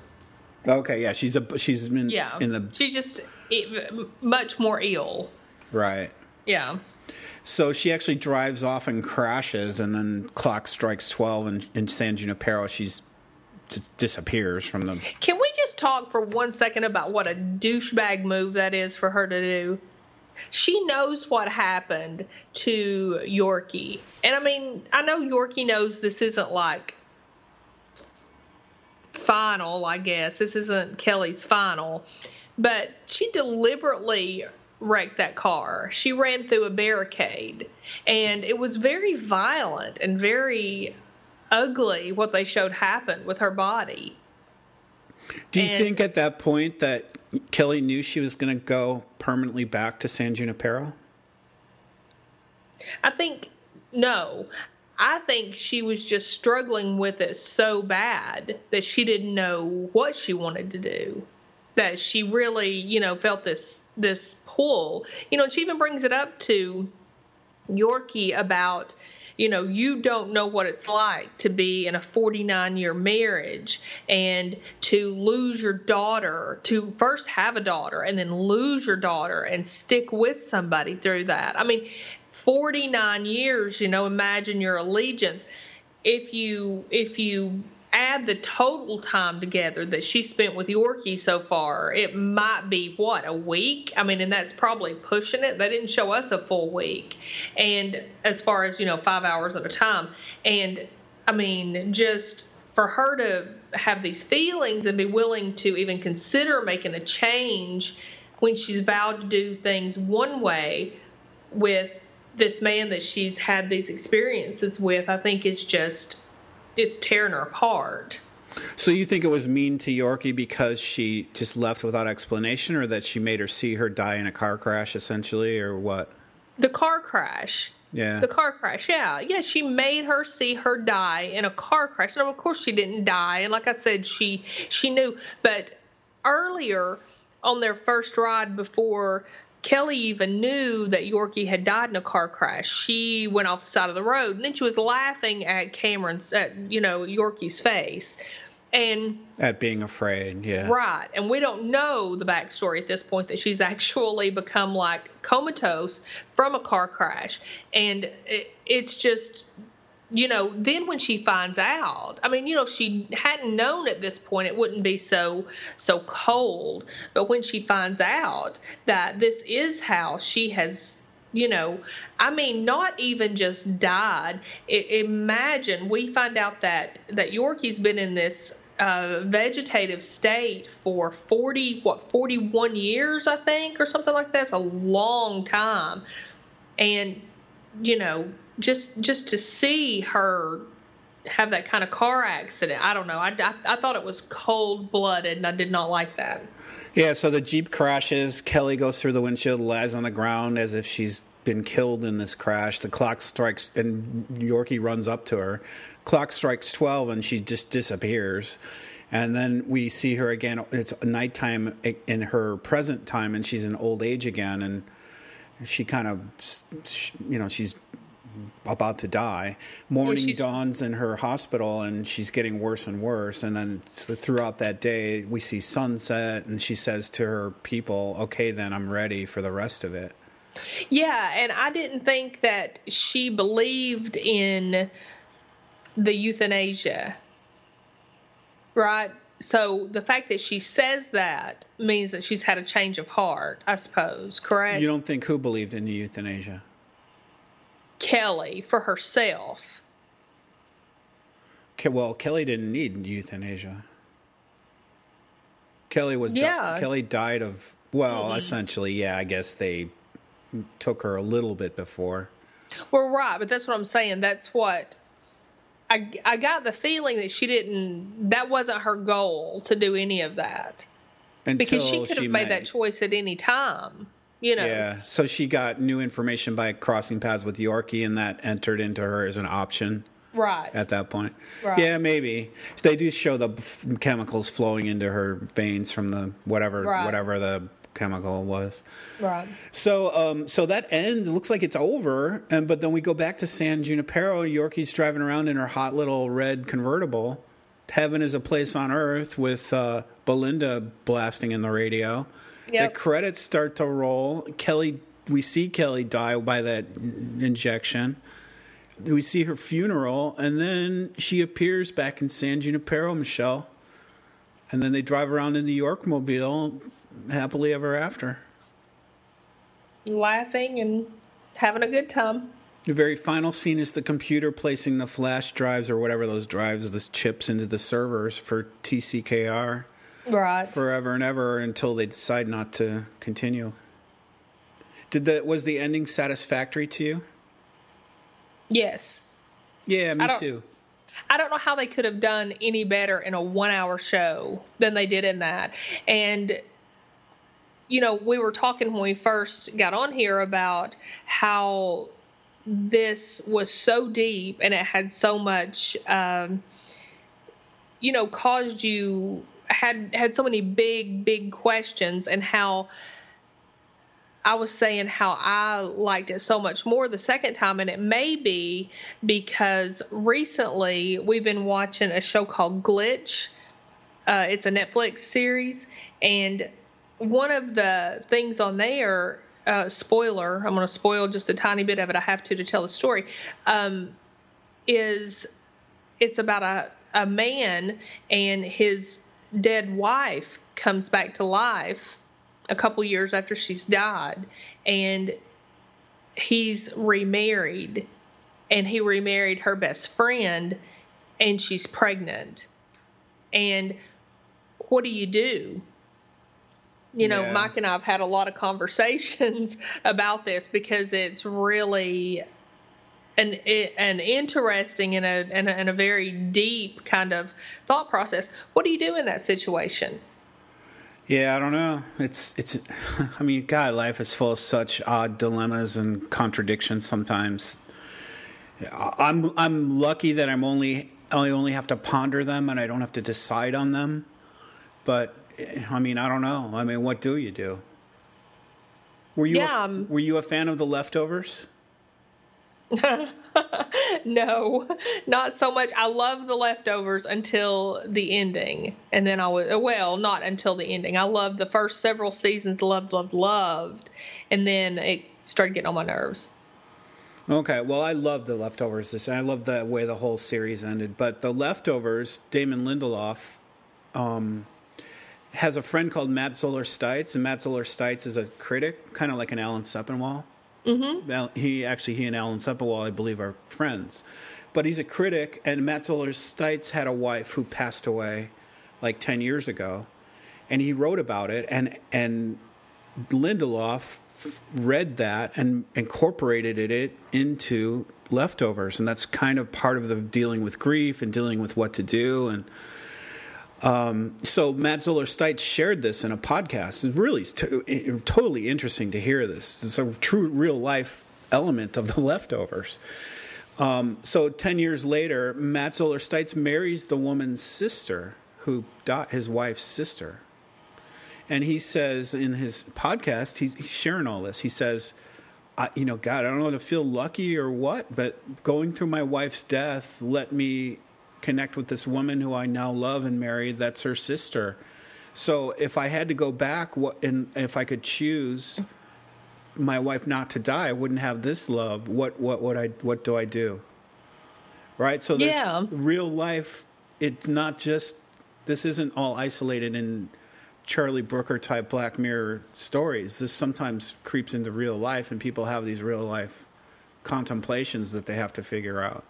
Okay, yeah, she's a she's in Yeah. in the She's just much more ill. right. Yeah. So she actually drives off and crashes, and then clock strikes twelve, and in San Junipero, she's disappears from them. Can we just talk for one second about what a douchebag move that is for her to do? She knows what happened to Yorkie. And I mean, I know Yorkie knows this isn't like final, I guess. This isn't Kelly's final. But she deliberately wrecked that car. She ran through a barricade. And it was very violent and very ugly what they showed happened with her body. Do you And- think at that point that Kelly knew she was going to go permanently back to San Junipero? I think no. I think she was just struggling with it so bad that she didn't know what she wanted to do. That she really, you know, felt this this pull. You know, and she even brings it up to Yorkie about, you know, you don't know what it's like to be in a 49 year marriage and to lose your daughter, to first have a daughter and then lose your daughter and stick with somebody through that. I mean, 49 years, you know, imagine your allegiance. If you if you add the total time together that she spent with Yorkie so far, it might be what a week. I mean, and that's probably pushing it. They didn't show us a full week, and as far as you know, five hours at a time. And I mean, just for her to have these feelings and be willing to even consider making a change when she's vowed to do things one way with this man that she's had these experiences with, I think is just it's tearing her apart. So you think it was mean to Yorkie because she just left without explanation, or that she made her see her die in a car crash, essentially, or what? The car crash. Yeah. The car crash, yeah. Yeah, she made her see her die in a car crash. Now of course she didn't die, and like I said, she she knew. But earlier on their first ride before Kelly even knew that Yorkie had died in a car crash. She went off the side of the road, and then she was laughing at Cameron's, at you know Yorkie's face, and at being afraid, yeah, right. And we don't know the backstory at this point that she's [LAUGHS] actually become like comatose from a car crash, and it, it's just you know, then when she finds out, I mean, you know, if she hadn't known at this point, it wouldn't be so so cold. But when she finds out that this is how she has you know, I mean, not even just died. I, imagine we find out that that Yorkie's been in this uh, vegetative state for 40, what, 41 years, I think, or something like that. It's a long time. And, you know, just just to see her have that kind of car accident. I don't know. I, I, I, thought it was cold blooded, and I did not like that. Yeah. So the jeep crashes. Kelly goes through the windshield, lies on the ground as if she's been killed in this crash. The clock strikes, and Yorkie runs up to her. Clock strikes twelve, and she just disappears. And then we see her again. It's nighttime in her present time, and she's in old age again, and she kind of, you know, she's about to die. Morning yeah, dawns in her hospital, and she's getting worse and worse. And then throughout that day, we see sunset, and she says to her people, "Okay, then I'm ready for the rest of it." Yeah, and I didn't think that she believed in the euthanasia, right? So the fact that she says that means that she's had a change of heart, I suppose. Correct? You don't think who believed in the euthanasia? Kelly for herself. Well, Kelly didn't need euthanasia. Kelly was yeah. Di- Kelly died of well, mm-hmm. essentially, yeah. I guess they took her a little bit before. Well, right, but that's what I'm saying. That's what I I got the feeling that she didn't. That wasn't her goal to do any of that. Until because she could have made that choice at any time you know. Yeah. So she got new information by crossing paths with Yorkie, and that entered into her as an option. Right. At that point. Right. Yeah, maybe they do show the f- chemicals flowing into her veins from the whatever right. whatever the chemical was. Right. So um so that end looks like it's over and but then we go back to San Junipero, Yorkie's driving around in her hot little red convertible. Heaven is a place on earth with uh, Belinda blasting in the radio. Yep. The credits start to roll. Kelly, we see Kelly die by that injection. We see her funeral, and then she appears back in San Junipero, Michelle. And then they drive around in the York mobile happily ever after. Laughing and having a good time. The very final scene is the computer placing the flash drives or whatever those drives, the chips into the servers for TCKR right forever and ever until they decide not to continue. Did the was the ending satisfactory to you? Yes. Yeah, me too. I don't know how they could have done any better in a one hour show than they did in that. And, you know, we were talking when we first got on here about how this was so deep and it had so much, um, you know, caused you had had so many big big questions and how I was saying how I liked it so much more the second time, and it may be because recently we've been watching a show called Glitch. Uh, it's a Netflix series, and one of the things on there, uh, spoiler, I'm going to spoil just a tiny bit of it. I have to to tell the story. Um, is it's about a a man and his dead wife comes back to life a couple years after she's died and he's remarried and he remarried her best friend and she's pregnant and what do you do you know yeah. mike and i've had a lot of conversations [LAUGHS] about this because it's really an an interesting and a, and a, and a very deep kind of thought process. What do you do in that situation? Yeah, I don't know. It's it's. [LAUGHS] I mean, God, life is full of such odd dilemmas and contradictions sometimes. I'm I'm lucky that I'm only I only have to ponder them and I don't have to decide on them. But I mean, I don't know. I mean, what do you do? Were you Yeah, a, um, were you a fan of the leftovers? [LAUGHS] no, not so much. I love the leftovers until the ending, and then I was well, not until the ending. I loved the first several seasons, loved, loved, loved, and then it started getting on my nerves. Okay, well, I love the leftovers. I love the way the whole series ended. But the leftovers, Damon Lindelof, um, has a friend called Matt Zoller Seitz, and Matt Zoller Seitz is a critic, kind of like an Alan Sepinwall. Mm-hmm. He actually he and Alan Sepinwall, I believe, are friends. But he's a critic, and Matt Zoller Seitz had a wife who passed away like ten years ago, and he wrote about it, and and Lindelof read that and incorporated it into leftovers and that's kind of part of the dealing with grief and dealing with what to do and um, so Matt Zoller Seitz shared this in a podcast. It's really to, totally interesting to hear this. It's a true real life element of the [LAUGHS] leftovers. Um, so 10 years later, Matt Zoller Seitz marries the woman's sister, who died, his wife's sister. And he says in his podcast, he's, he's sharing all this. He says, I, you know, God, I don't know to feel lucky or what, but going through my wife's death let me connect with this woman who I now love and marry. That's her sister. So if I had to go back, what, and if I could choose my wife not to die, I wouldn't have this love. What what would I what do I do? Right? So there's Yeah. real life it's not just this isn't all isolated in Charlie Brooker type Black Mirror stories. This sometimes creeps into real life and people have these real life contemplations that they have to figure out.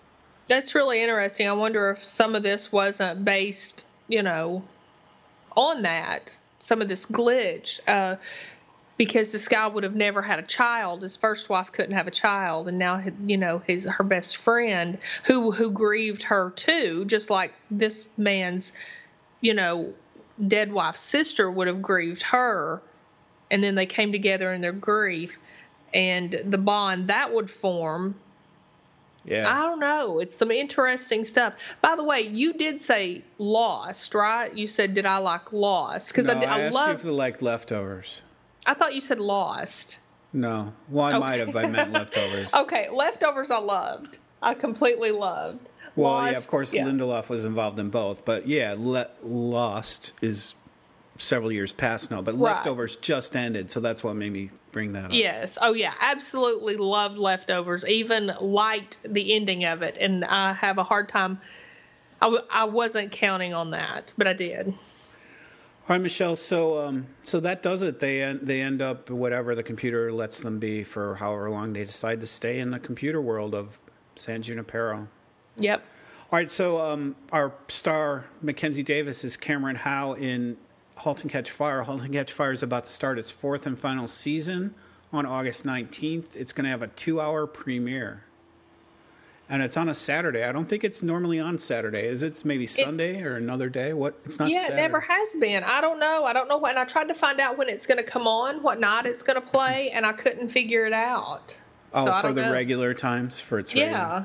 That's really interesting. I wonder if some of this wasn't based, you know, on that. Some of this glitch, uh, because this guy would have never had a child. His first wife couldn't have a child, and now you know his her best friend, who who grieved her too, just like this man's, you know, dead wife's sister would have grieved her, and then they came together in their grief, and the bond that would form Yeah. I don't know. It's some interesting stuff. By the way, you did say Lost, right? You said, "Did I like Lost?" Because no, I, did, I I, asked you love. if you liked leftovers. I thought you said Lost. No. Well, I might have. I meant leftovers. [LAUGHS] Okay, Leftovers. I loved. I completely loved. Well, yeah, of course, yeah. Lindelof was involved in both, but yeah, Le- Lost is several years past now, but Right. Leftovers just ended, so that's what made me bring that up. Yes. Oh, yeah. Absolutely loved Leftovers. Even liked the ending of it, and I have a hard time. I, w- I wasn't counting on that, but I did. All right, Michelle. So, um, so that does it. They end, they end up whatever the computer lets them be for however long they decide to stay in the computer world of San Junipero. Yep. All right, so um, our star Mackenzie Davis is Cameron Howe in *Halt and Catch Fire*. *Halt and Catch Fire* is about to start its fourth and final season on August nineteenth. It's going to have a two-hour premiere, and it's on a Saturday. I don't think it's normally on Saturday. Is it? It's maybe Sunday or another day? What? It's not. Yeah, Saturday. it never has been. I don't know. I don't know when. I tried to find out when it's going to come on, what night it's going to play, mm-hmm. and I couldn't figure it out. Oh, So for the know. regular times for its regular. Yeah.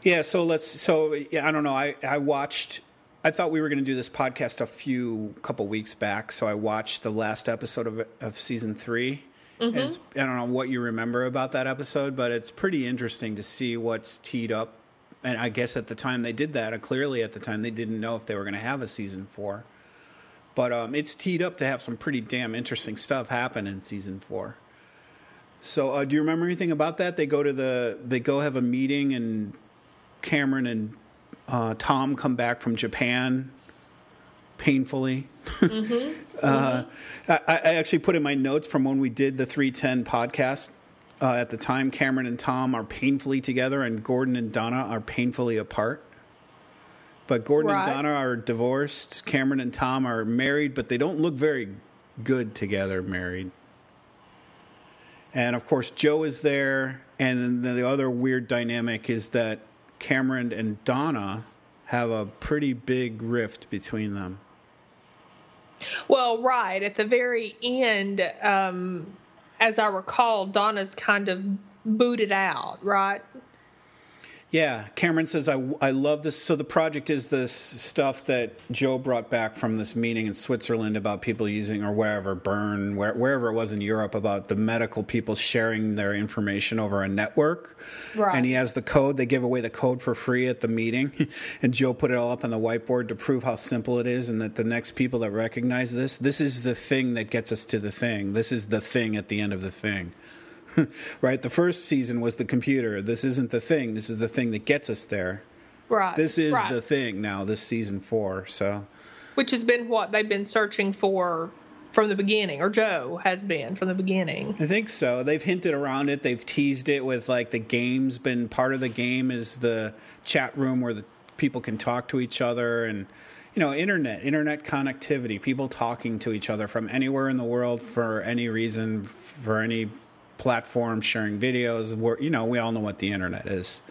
Yeah, so let's. So yeah, I don't know. I I watched. I thought we were going to do this podcast a few couple weeks back, so I watched the last episode of of season 3 Mm-hmm. It's- I don't know what you remember about that episode, but it's pretty interesting to see what's teed up. And I guess at the time they did that, clearly at the time they didn't know if they were going to have a season four. But um, it's teed up to have some pretty damn interesting stuff happen in season four. So, uh, do you remember anything about that? They go to the they go have a meeting, and Cameron and uh, Tom come back from Japan painfully. [LAUGHS] uh, I, I actually put in my notes from when we did the 310 podcast. Uh, at the time, Cameron and Tom are painfully together, and Gordon and Donna are painfully apart. But Gordon Right. and Donna are divorced. Cameron and Tom are married, but they don't look very good together married. And of course, Joe is there. And then the other weird dynamic is that Cameron and Donna have a pretty big rift between them. Well, right at the very end, um, as I recall, Donna's kind of booted out, right? Yeah, Cameron says, I, I love this. So the project is this stuff that Joe brought back from this meeting in Switzerland about people using, or wherever, Bern, where, wherever it was in Europe, about the medical people sharing their information over a network. Right. And he has the code. They give away the code for free at the meeting. [LAUGHS] and Joe put it all up on the whiteboard to prove how simple it is and that the next people that recognize this, this is the thing that gets us to the thing. This is the thing at the end of the thing. [LAUGHS] right? The first season was the computer. This isn't the thing. This is the thing that gets us there. Right. This is right. the thing now. This season four. So, which has been what they've been searching for from the beginning, or Joe has been from the beginning. I think so. They've hinted around it. They've teased it with like the game's been part of the game is the chat room where the people can talk to each other and you know internet internet connectivity people talking to each other from anywhere in the world for any reason for any platform sharing videos. Where you know we all know what the internet is.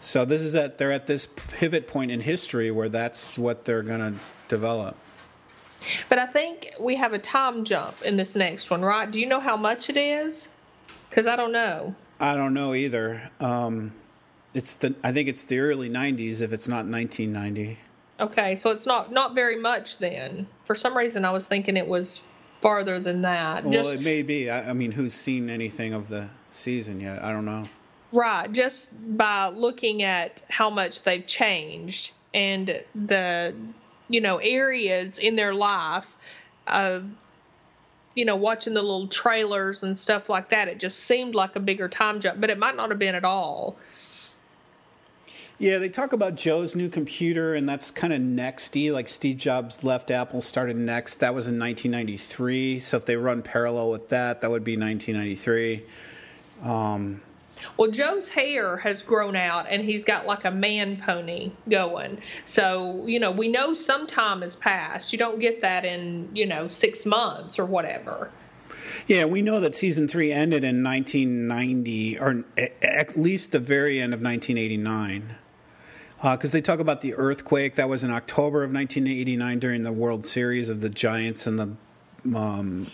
So this is that they're at this pivot point in history where that's what they're going to develop. But I think we have a time jump in this next one, right? Do you know how much it is? Because I don't know. I don't know either. Um, it's the I think it's the early '90s if it's not 1990. Okay, so it's not not very much then. For some reason, I was thinking it was farther than that. Well, just, it may be. I, I mean, who's seen anything of the season yet? I don't know. Right, just by looking at how much they've changed and the you know areas in their life of you know watching the little trailers and stuff like that it just seemed like a bigger time jump but it might not have been at all Yeah, they talk about Joe's new computer, and that's kind of nexty. Like Steve Jobs left Apple, started Next. That was in 1993. So if they run parallel with that, that would be 1993. Um, well, Joe's hair has grown out and he's got like a man pony going. So, you know, we know some time has passed. You don't get that in, you know, six months or whatever. Yeah, we know that season three ended in 1990, or at least the very end of 1989. Because uh, they talk about the earthquake that was in October of 1989 during the World Series of the Giants and the um,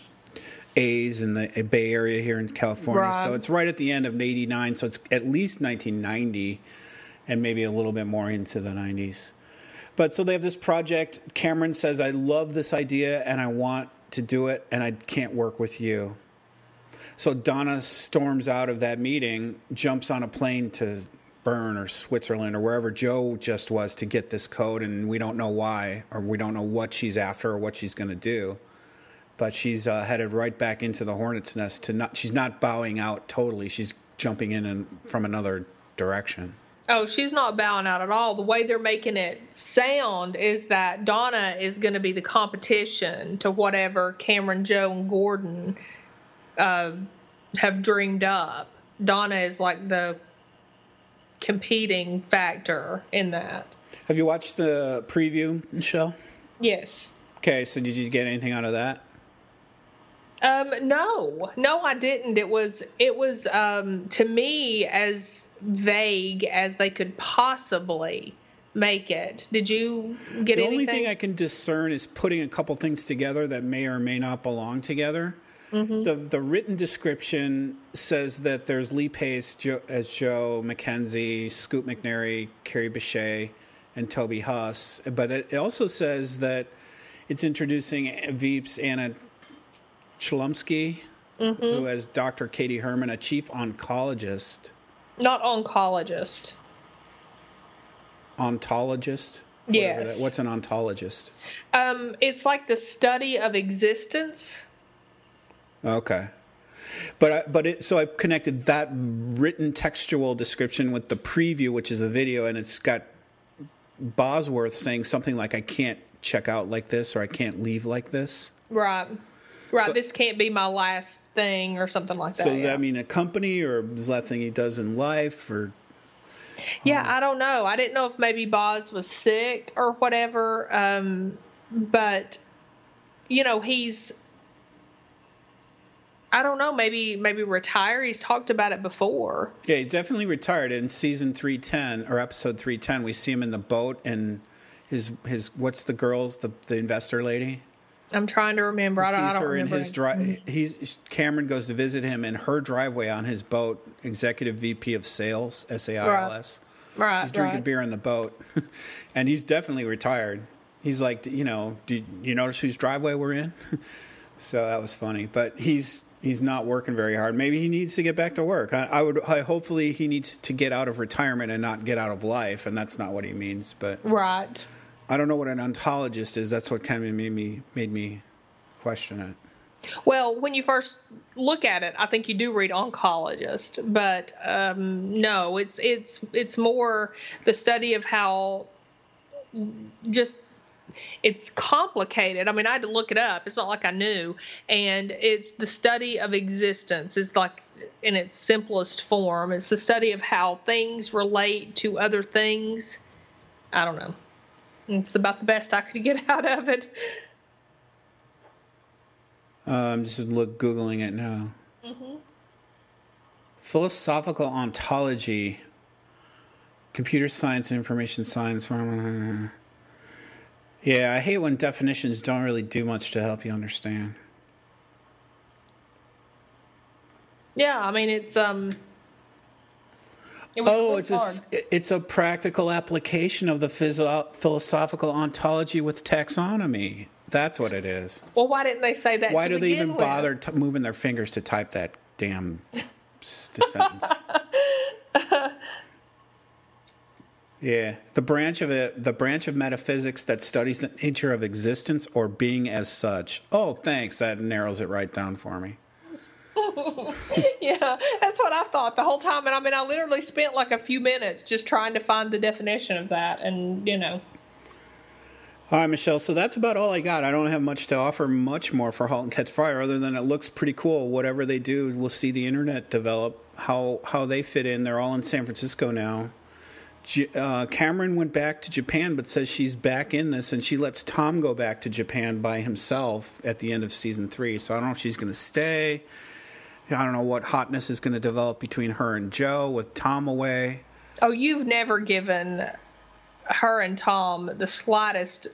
A's in the Bay Area here in California. Right. So it's right at the end of 89. So it's at least 1990 and maybe a little bit more into the 90s. But so they have this project. Cameron says, I love this idea and I want to do it and I can't work with you. So Donna storms out of that meeting, jumps on a plane to Bern or Switzerland or wherever Joe just was to get this code, and we don't know why or we don't know what she's after or what she's going to do. But she's uh, headed right back into the hornet's nest. To not, she's not bowing out totally. She's jumping in and from another direction. Oh, she's not bowing out at all. The way they're making it sound is that Donna is going to be the competition to whatever Cameron, Joe, and Gordon uh, have dreamed up. Donna is like the competing factor in that. Have you watched the preview, Michelle? Yes. Okay, so did you get anything out of that? Um, no, no, I didn't. It was, it was, um, to me as vague as they could possibly make it. Did you get anything the anything? only thing I can discern is putting a couple things together that may or may not belong together. Mm-hmm. The the written description says that there's Lee Pace Joe, as Joe McKenzie, Scoot McNairy, Kerry Bishé, and Toby Huss. But it also says that it's introducing Veeps Anna Chlumsky, mm-hmm. who has Dr. Katie Herman, a chief oncologist. Not oncologist. Ontologist. Yes. What's an ontologist? Um, it's like the study of existence. Okay. But I, but it, so I connected that written textual description with the preview, which is a video, and it's got Bosworth saying something like, "I can't check out like this," or "I can't leave like this." Right. Right. So- this can't be my last thing, or something like that. So does yeah. that mean a company, or is that thing he does in life, or Yeah, I don't know. I didn't know if maybe Boz was sick or whatever. Um, but you know, he's I don't know, maybe maybe retire. He's talked about it before. yeah, he definitely retired in season three ten or episode three ten. We see him in the boat and his his what's the girls the the investor lady. I'm trying to remember. I don't, I don't her in his drive. He's Cameron goes to visit him in her driveway on his boat. Executive VP of Sales, S A I L S. Right, He's drinking right. beer on the boat, [LAUGHS] and he's definitely retired. He's like, you know, did you notice whose driveway we're in? [LAUGHS] so that was funny. But he's he's not working very hard. Maybe he needs to get back to work. I, I would. I, hopefully, he needs to get out of retirement and not get out of life. And that's not what he means. But Right. I don't know what an ontologist is. That's what kind of made me made me question it. Well, when you first look at it, I think you do read oncologist, but um, no, it's it's it's more the study of how just it's complicated. I mean, I had to look it up. It's not like I knew, and it's the study of existence. Is like in its simplest form. It's the study of how things relate to other things. I don't know. It's about the best I could get [LAUGHS] out of it. I'm just look googling it now. Mm-hmm. Philosophical ontology, computer science, and information science. Yeah, I hate when definitions don't really do much to help you understand. Yeah, I mean it's um. It Oh, it's a, hard. it's a practical application of the physio- philosophical ontology with taxonomy. That's what it is. Well, why didn't they say that? Why do they even with? bother t- moving their fingers to type that damn s- sentence? [LAUGHS] Yeah, the branch of it, the branch of metaphysics that studies the nature of existence or being as such. Oh, thanks. That narrows it right down for me. [LAUGHS] Yeah, that's what I thought the whole time, and I mean, I literally spent like a few minutes just trying to find the definition of that, and you know, All right, Michelle. So that's about all I got. I don't have much to offer, much more for *Halt and Catch Fire*, other than it looks pretty cool. Whatever they do, we'll see the internet develop. How how they fit in. They're all in San Francisco now. Uh, Cameron went back to Japan, but says she's back in this, and she lets Tom go back to Japan by himself at the end of season three. So I don't know if she's going to stay. I don't know what hotness is going to develop between her and Joe with Tom away. oh, you've never given her and Tom the slightest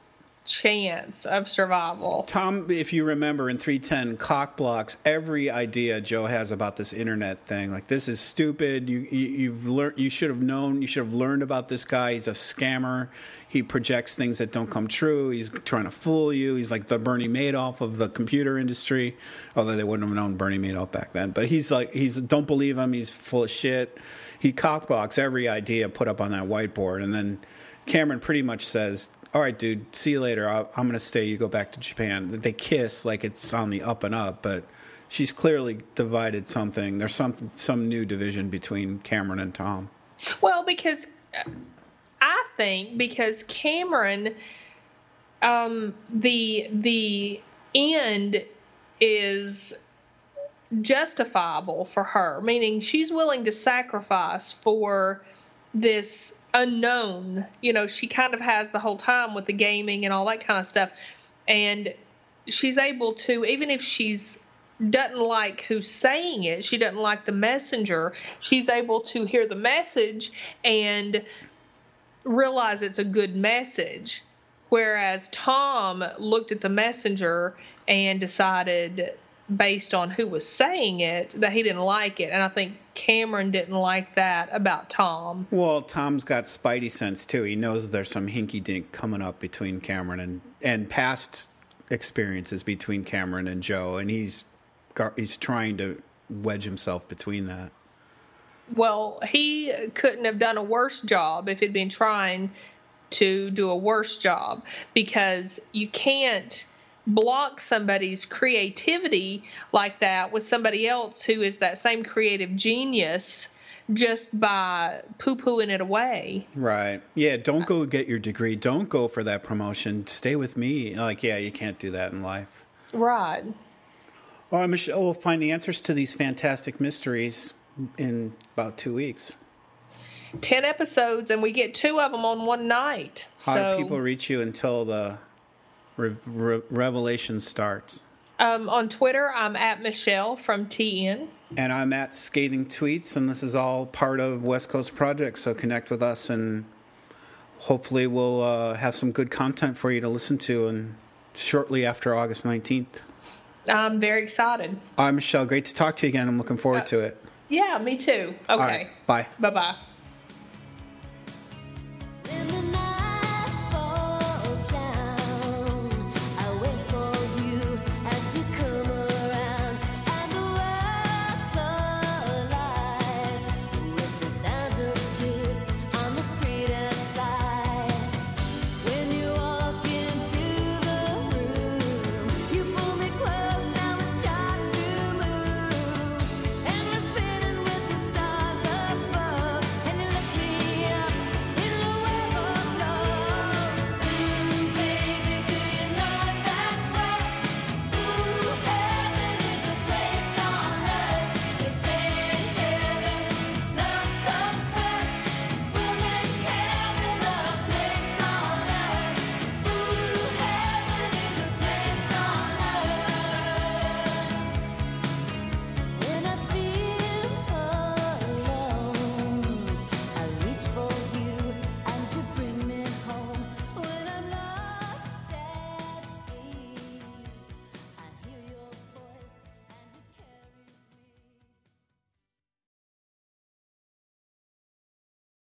chance of survival. Tom, if you remember in 310, cock blocks every idea Joe has about this internet thing. Like this is stupid. You, you you've learned. You should have known. You should have learned about this guy. He's a scammer. He projects things that don't come true. He's trying to fool you. He's like the Bernie Madoff of the computer industry. Although they wouldn't have known Bernie Madoff back then. But he's like he's don't believe him. He's full of shit. He cock blocks every idea put up on that whiteboard, and then Cameron pretty much says, "All right, dude, see you later. I'll, I'm going to stay. You go back to Japan." They kiss like it's on the up and up, but she's clearly divided something. There's some some new division between Cameron and Tom. Well, because uh, I think because Cameron, um, the the end is justifiable for her, meaning she's willing to sacrifice for this unknown. You know, she kind of has the whole time with the gaming and all that kind of stuff, and she's able to even if she's doesn't like who's saying it she doesn't like the messenger she's able to hear the message and realize it's a good message whereas tom looked at the messenger and decided based on who was saying it that he didn't like it and i think cameron didn't like that about tom Well, Tom's got spidey sense too. He knows there's some hinky dink coming up between Cameron and and past experiences between Cameron and Joe, and he's he's trying to wedge himself between that. Well, he couldn't have done a worse job if he'd been trying to do a worse job because you can't block somebody's creativity like that with somebody else who is that same creative genius just by poo pooing it away. Right. Yeah, don't go get your degree. Don't go for that promotion. Stay with me. Like, yeah, you can't do that in life. Right. All right, Michelle, we'll find the answers to these fantastic mysteries in about two weeks. 10 episodes and we get two of them on one night. How so do people reach you until the re- re- revelation starts? um, on Twitter, I'm at Michelle from TN. And I'm at Skating Tweets, and this is all part of West Coast Project. So connect with us, and hopefully we'll uh, have some good content for you to listen to. And shortly after August 19th. I'm very excited. All right, Michelle, great to talk to you again. I'm looking forward Uh, to it. Yeah, me too. Okay. Right, bye. Bye bye.